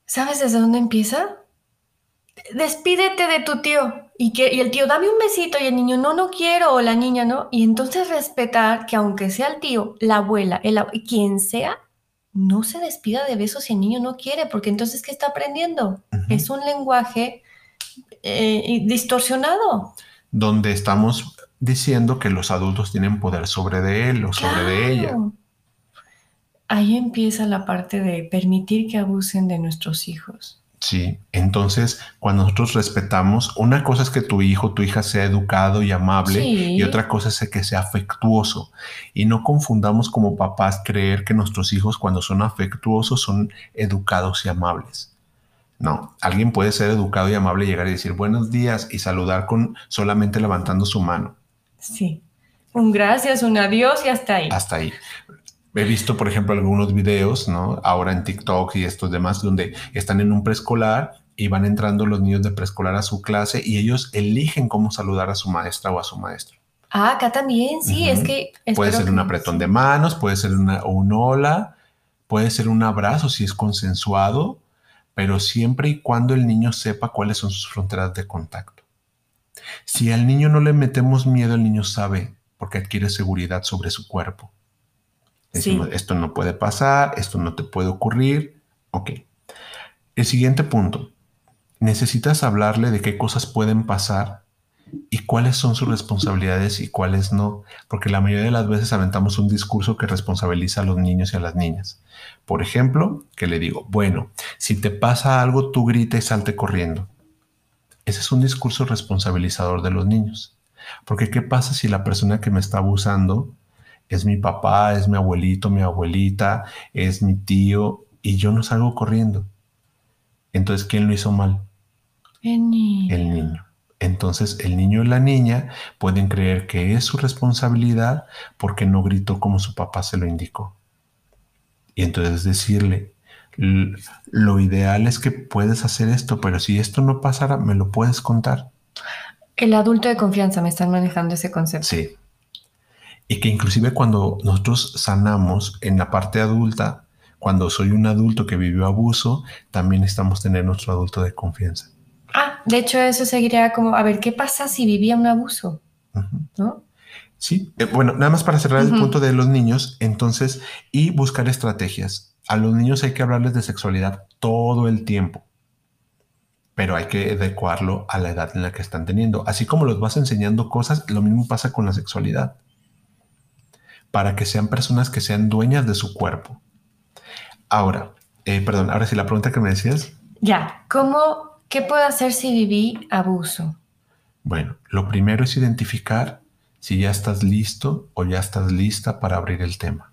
¿Sabes desde dónde empieza? Despídete de tu tío y, que, y el tío, dame un besito y el niño, no, no quiero, o la niña, no. Y entonces respetar que aunque sea el tío, la abuela, el, quien sea, no se despida de besos si el niño no quiere, porque entonces, ¿qué está aprendiendo? Es un lenguaje eh, distorsionado. Donde estamos diciendo que los adultos tienen poder sobre de él o sobre de ella. Ahí empieza la parte de permitir que abusen de nuestros hijos. Sí, entonces cuando nosotros respetamos, una cosa es que tu hijo, tu hija sea educado y amable y otra cosa es que sea afectuoso. Y no confundamos como papás creer que nuestros hijos cuando son afectuosos son educados y amables. No, alguien puede ser educado y amable, llegar y decir buenos días y saludar con solamente levantando su mano. Sí. Un gracias, un adiós y hasta ahí. Hasta ahí. He visto, por ejemplo, algunos videos, ¿no? Ahora en TikTok y estos demás, donde están en un preescolar y van entrando los niños de preescolar a su clase y ellos eligen cómo saludar a su maestra o a su maestro. Ah, acá también, sí, es que... Puede ser un apretón de manos, puede ser una, un hola, puede ser un abrazo si es consensuado, pero siempre y cuando el niño sepa cuáles son sus fronteras de contacto. Si al niño no le metemos miedo, el niño sabe porque adquiere seguridad sobre su cuerpo. Decimos, esto no puede pasar, esto no te puede ocurrir. Ok. El siguiente punto. Necesitas hablarle de qué cosas pueden pasar y cuáles son sus responsabilidades y cuáles no, porque la mayoría de las veces aventamos un discurso que responsabiliza a los niños y a las niñas. Por ejemplo, que le digo, bueno, si te pasa algo, tú grita y salte corriendo. Ese es un discurso responsabilizador de los niños. Porque ¿qué pasa si la persona que me está abusando es mi papá, es mi abuelito, mi abuelita, es mi tío y yo no salgo corriendo? Entonces, ¿quién lo hizo mal? El niño. El niño. Entonces, el niño y la niña pueden creer que es su responsabilidad porque no gritó como su papá se lo indicó. Y entonces decirle, lo ideal es que puedes hacer esto, pero si esto no pasara, me lo puedes contar. El adulto de confianza, me están manejando ese concepto. Sí. Y que inclusive cuando nosotros sanamos en la parte adulta, cuando soy un adulto que vivió abuso, también estamos teniendo nuestro adulto de confianza. Ah, de hecho eso seguiría como, a ver, ¿qué pasa si vivía un abuso? ¿No? Sí, eh, bueno, nada más para cerrar el punto de los niños, entonces, y buscar estrategias a los niños hay que hablarles de sexualidad todo el tiempo, pero hay que adecuarlo a la edad en la que están teniendo. Así como los vas enseñando cosas, lo mismo pasa con la sexualidad, para que sean personas que sean dueñas de su cuerpo. Ahora, eh, perdón, ahora sí, la pregunta que me decías. Ya, ¿cómo, qué puedo hacer si viví abuso? Bueno, lo primero es identificar si ya estás listo o ya estás lista para abrir el tema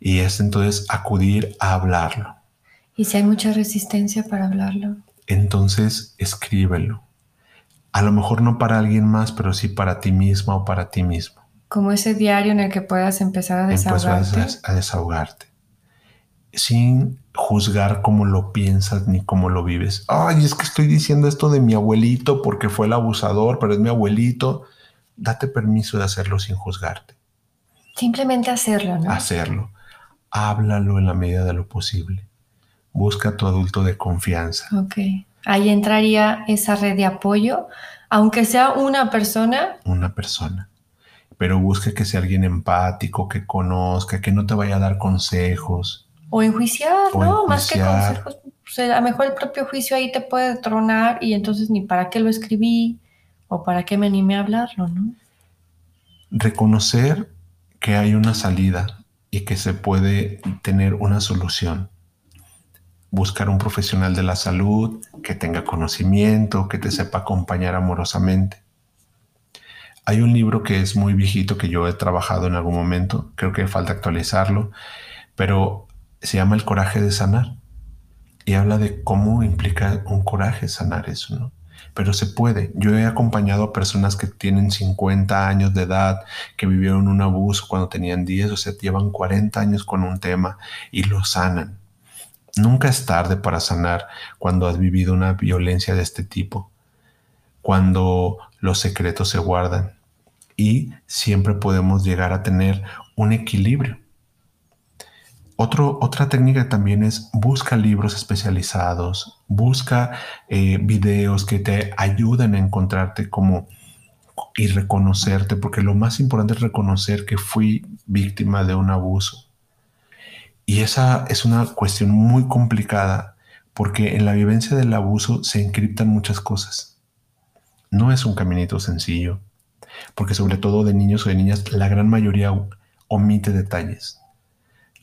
y es entonces acudir a hablarlo. ¿Y si hay mucha resistencia para hablarlo? Entonces escríbelo. A lo mejor no para alguien más, pero sí para ti misma o para ti mismo. Como ese diario en el que puedas empezar a desahogarte. a desahogarte. Sin juzgar cómo lo piensas ni cómo lo vives. Ay, es que estoy diciendo esto de mi abuelito porque fue el abusador, pero es mi abuelito. Date permiso de hacerlo sin juzgarte. Simplemente hacerlo, ¿no? Hacerlo háblalo en la medida de lo posible. Busca a tu adulto de confianza. Ok. Ahí entraría esa red de apoyo, aunque sea una persona. Una persona. Pero busca que sea alguien empático, que conozca, que no te vaya a dar consejos. O enjuiciar, O ¿no? Más que consejos, pues, a lo mejor el propio juicio ahí te puede tronar y entonces ni para qué lo escribí o para qué me animé a hablarlo, ¿no? reconocer que hay una salida y que se puede tener una solución. Buscar un profesional de la salud que tenga conocimiento, que te sepa acompañar amorosamente. Hay un libro que es muy viejito que yo he trabajado en algún momento, creo que falta actualizarlo, pero se llama El coraje de sanar y habla de cómo implica un coraje sanar eso, ¿no? Pero se puede. Yo he acompañado a personas que tienen 50 años de edad, que vivieron un abuso cuando tenían 10, o sea, llevan 40 años con un tema y lo sanan. Nunca es tarde para sanar cuando has vivido una violencia de este tipo, cuando los secretos se guardan y siempre podemos llegar a tener un equilibrio. Otro, otra técnica también es busca libros especializados, busca eh, videos que te ayuden a encontrarte como y reconocerte, porque lo más importante es reconocer que fui víctima de un abuso. Y esa es una cuestión muy complicada, porque en la vivencia del abuso se encriptan muchas cosas. No es un caminito sencillo, porque sobre todo de niños o de niñas, la gran mayoría omite detalles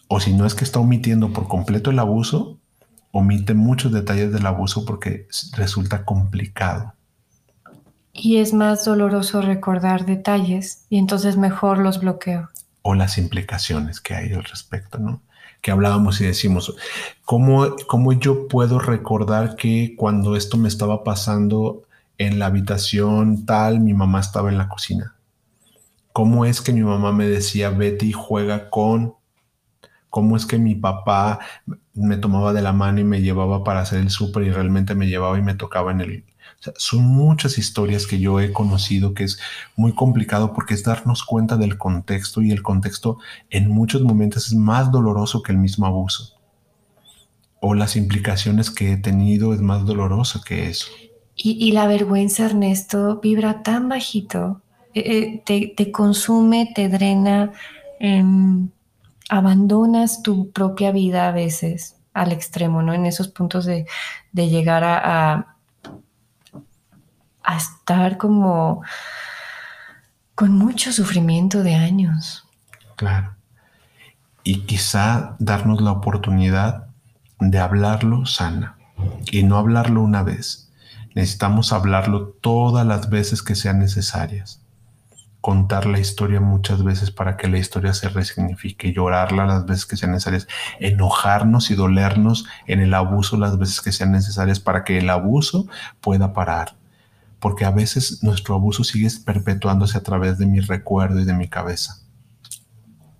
o si no es que está omitiendo por completo el abuso, omite muchos detalles del abuso porque resulta complicado. Y es más doloroso recordar detalles y entonces mejor los bloqueo. O las implicaciones que hay al respecto, ¿no? Que hablábamos y decimos, ¿cómo, ¿cómo yo puedo recordar que cuando esto me estaba pasando en la habitación tal, mi mamá estaba en la cocina? ¿Cómo es que mi mamá me decía, Betty juega con cómo es que mi papá me tomaba de la mano y me llevaba para hacer el súper y realmente me llevaba y me tocaba en el... Son muchas historias que yo he conocido que es muy complicado porque es darnos cuenta del contexto y el contexto en muchos momentos es más doloroso que el mismo abuso. O las implicaciones que he tenido es más doloroso que eso. Y, la vergüenza, Ernesto, vibra tan bajito, eh, eh, te, consume, te drena. Eh, abandonas tu propia vida a veces al extremo, ¿no? En esos puntos de, de llegar a, a, a, estar como con mucho sufrimiento de años. Claro. Y quizá darnos la oportunidad de hablarlo sana y no hablarlo una vez. Necesitamos hablarlo todas las veces que sean necesarias contar la historia muchas veces para que la historia se resignifique, llorarla las veces que sean necesarias, enojarnos y dolernos en el abuso las veces que sean necesarias para que el abuso pueda parar. Porque a veces nuestro abuso sigue perpetuándose a través de mi recuerdo y de mi cabeza.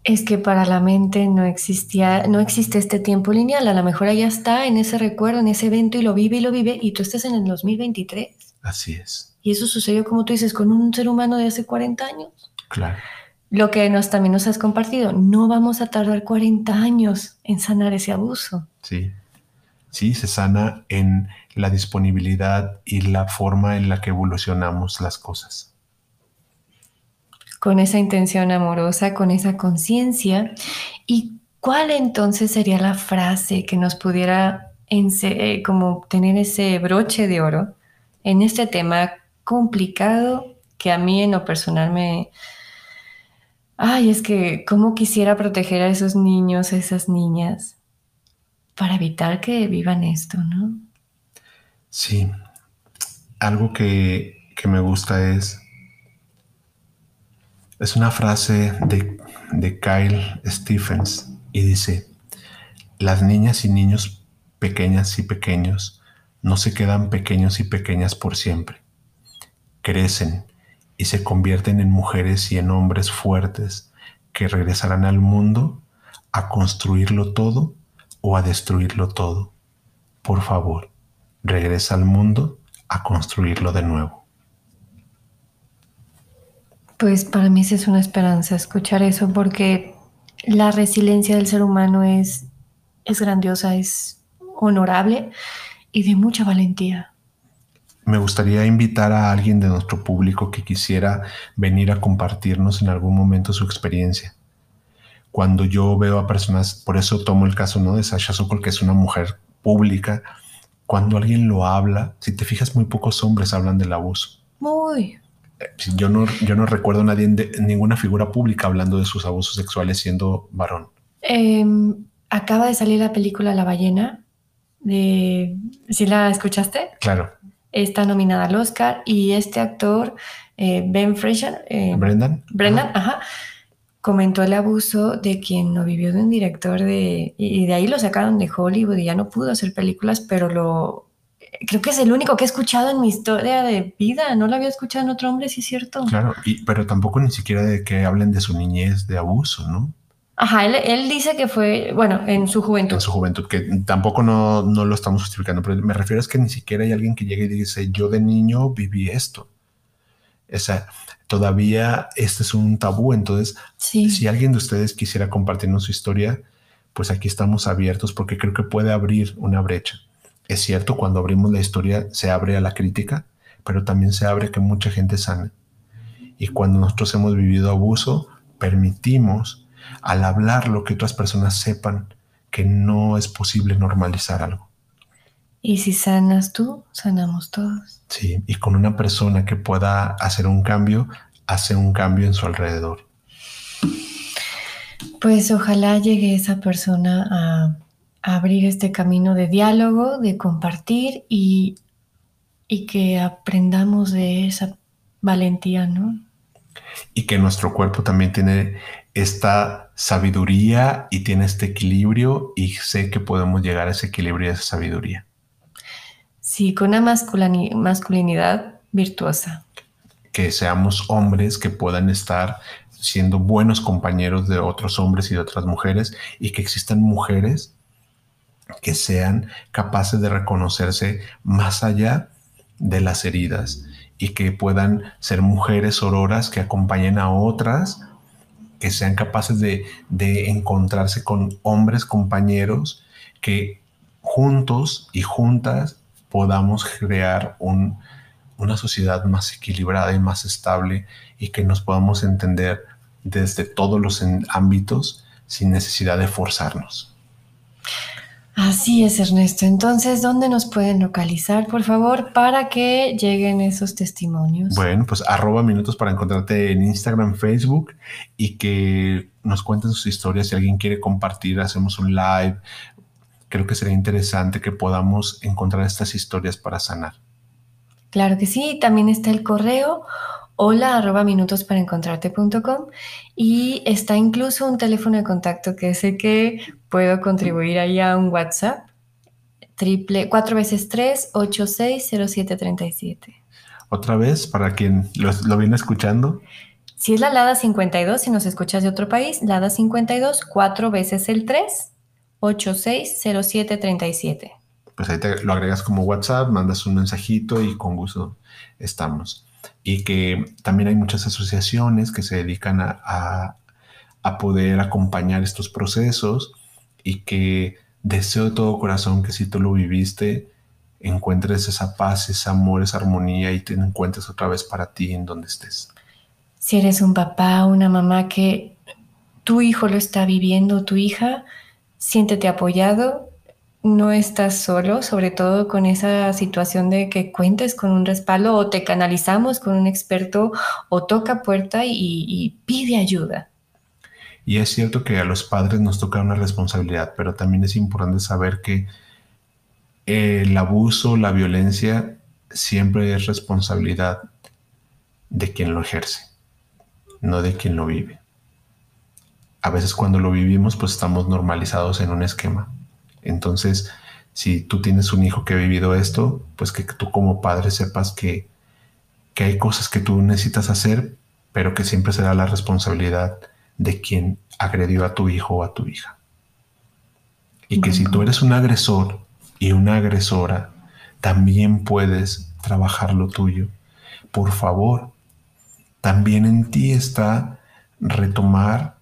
Es que para la mente no existía, no existe este tiempo lineal. A lo mejor ya está en ese recuerdo, en ese evento y lo vive y lo vive y tú estás en el 2023. Así es. Y eso sucedió, como tú dices, con un ser humano de hace 40 años. Claro. Lo que nos, también nos has compartido, no vamos a tardar 40 años en sanar ese abuso. Sí. Sí, se sana en la disponibilidad y la forma en la que evolucionamos las cosas. Con esa intención amorosa, con esa conciencia. ¿Y cuál entonces sería la frase que nos pudiera eh, como tener ese broche de oro en este tema complicado que a mí en lo personal me... Ay, es que cómo quisiera proteger a esos niños, a esas niñas, para evitar que vivan esto, ¿no? Sí. Algo que, que me gusta es... Es una frase de, de Kyle Stephens y dice, las niñas y niños pequeñas y pequeños no se quedan pequeños y pequeñas por siempre crecen y se convierten en mujeres y en hombres fuertes que regresarán al mundo a construirlo todo o a destruirlo todo. Por favor, regresa al mundo a construirlo de nuevo. Pues para mí es una esperanza escuchar eso porque la resiliencia del ser humano es, es grandiosa, es honorable y de mucha valentía me gustaría invitar a alguien de nuestro público que quisiera venir a compartirnos en algún momento su experiencia. cuando yo veo a personas, por eso tomo el caso ¿no? de Sasha Sokol, que es una mujer pública, cuando alguien lo habla, si te fijas, muy pocos hombres hablan del abuso. Muy. Eh, yo no, yo no recuerdo a nadie, de, ninguna figura pública hablando de sus abusos sexuales siendo varón. Em, acaba de salir la película La ballena. De, ¿Sí la escuchaste? Claro. Está nominada al Oscar y este actor, eh, Ben Fraser. Eh, Brendan. Brendan, ajá. Comentó el abuso de quien no vivió de un director de. Y de ahí lo sacaron de Hollywood y ya no pudo hacer películas, pero lo. Creo que es el único que he escuchado en mi historia de vida. No lo había escuchado en otro hombre, sí es cierto. Claro, y, pero tampoco ni siquiera de que hablen de su niñez de abuso, ¿no? Ajá, él, dice que fue, bueno, en su juventud. En su juventud, que tampoco no, no lo estamos justificando, pero me refiero a que ni siquiera hay alguien que llegue y dice, yo de niño viví esto. O sea, todavía este es un tabú, entonces, si alguien de ustedes quisiera compartirnos su historia, pues aquí estamos abiertos porque creo que puede abrir una brecha. Es cierto, cuando abrimos la historia se abre a la crítica, pero también se abre que mucha gente sane. Y cuando nosotros hemos vivido abuso, permitimos al hablarlo que otras personas sepan que no es posible normalizar algo. Y si sanas tú, sanamos todos. Sí, y con una persona que pueda hacer un cambio, hace un cambio en su alrededor. Pues ojalá llegue esa persona a, abrir este camino de diálogo, de compartir y, y que aprendamos de esa valentía, ¿no? Y que nuestro cuerpo también tiene esta sabiduría y tiene este equilibrio y sé que podemos llegar a ese equilibrio y a esa sabiduría. Sí, con una masculinidad virtuosa. Que seamos hombres que puedan estar siendo buenos compañeros de otros hombres y de otras mujeres y que existan mujeres que sean capaces de reconocerse más allá de las heridas y que puedan ser mujeres auroras que acompañen a otras que sean capaces de, encontrarse con hombres compañeros que juntos y juntas podamos crear una sociedad más equilibrada y más estable y que nos podamos entender desde todos los ámbitos sin necesidad de forzarnos. Así es, Ernesto. Entonces, ¿dónde nos pueden localizar, por favor, para que lleguen esos testimonios? Bueno, pues arroba minutos para encontrarte en Instagram, Facebook y que nos cuenten sus historias. Si alguien quiere compartir, hacemos un live. Creo que sería interesante que podamos encontrar estas historias para sanar. Claro que sí. También está el correo hola arroba minutos para encontrarte.com y está incluso un teléfono de contacto que sé que puedo contribuir ahí a un WhatsApp triple 4 veces 3 860737. Otra vez, para quien lo, viene escuchando. Si es la LADA 52, si nos escuchas de otro país, LADA 52, 4 veces el 3, 860737. Pues ahí te lo agregas como WhatsApp, mandas un mensajito y con gusto estamos y que también hay muchas asociaciones que se dedican a, poder acompañar estos procesos y que deseo de todo corazón que si tú lo viviste, encuentres esa paz, ese amor, esa armonía y te encuentres otra vez para ti en donde estés. Si eres un papá, una mamá que tu hijo lo está viviendo, tu hija, siéntete apoyado no estás solo, sobre todo con esa situación de que cuentes con un respaldo o te canalizamos con un experto o toca puerta y, pide ayuda. Y es cierto que a los padres nos toca una responsabilidad, pero también es importante saber que el abuso, la violencia, siempre es responsabilidad de quien lo ejerce, no de quien lo vive. A veces cuando lo vivimos, pues estamos normalizados en un esquema entonces, si tú tienes un hijo que ha vivido esto, pues que tú como padre sepas que, hay cosas que tú necesitas hacer, pero que siempre será la responsabilidad de quien agredió a tu hijo o a tu hija. Y que si tú eres un agresor y una agresora, también puedes trabajar lo tuyo. Por favor, también en ti está retomar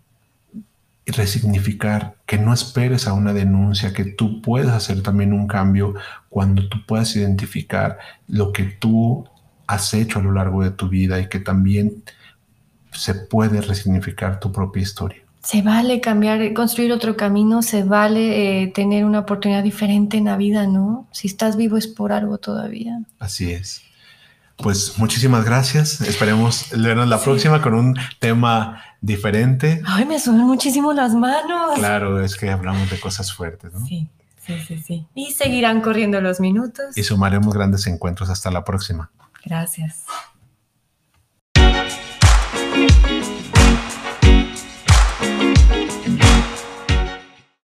y resignificar, que no esperes a una denuncia, que tú puedes hacer también un cambio cuando tú puedas identificar lo que tú has hecho a lo largo de tu vida y que también se puede resignificar tu propia historia. Se vale cambiar, construir otro camino, se vale eh, tener una oportunidad diferente en la vida, ¿no? Si estás vivo es por algo todavía. Así es. Pues muchísimas gracias. Esperemos vernos la próxima con un tema diferente. Ay, me suenan muchísimo las manos. Claro, es que hablamos de cosas fuertes, ¿no? Sí, sí, sí, sí. Y seguirán corriendo los minutos. Y sumaremos grandes encuentros. Hasta la próxima. Gracias.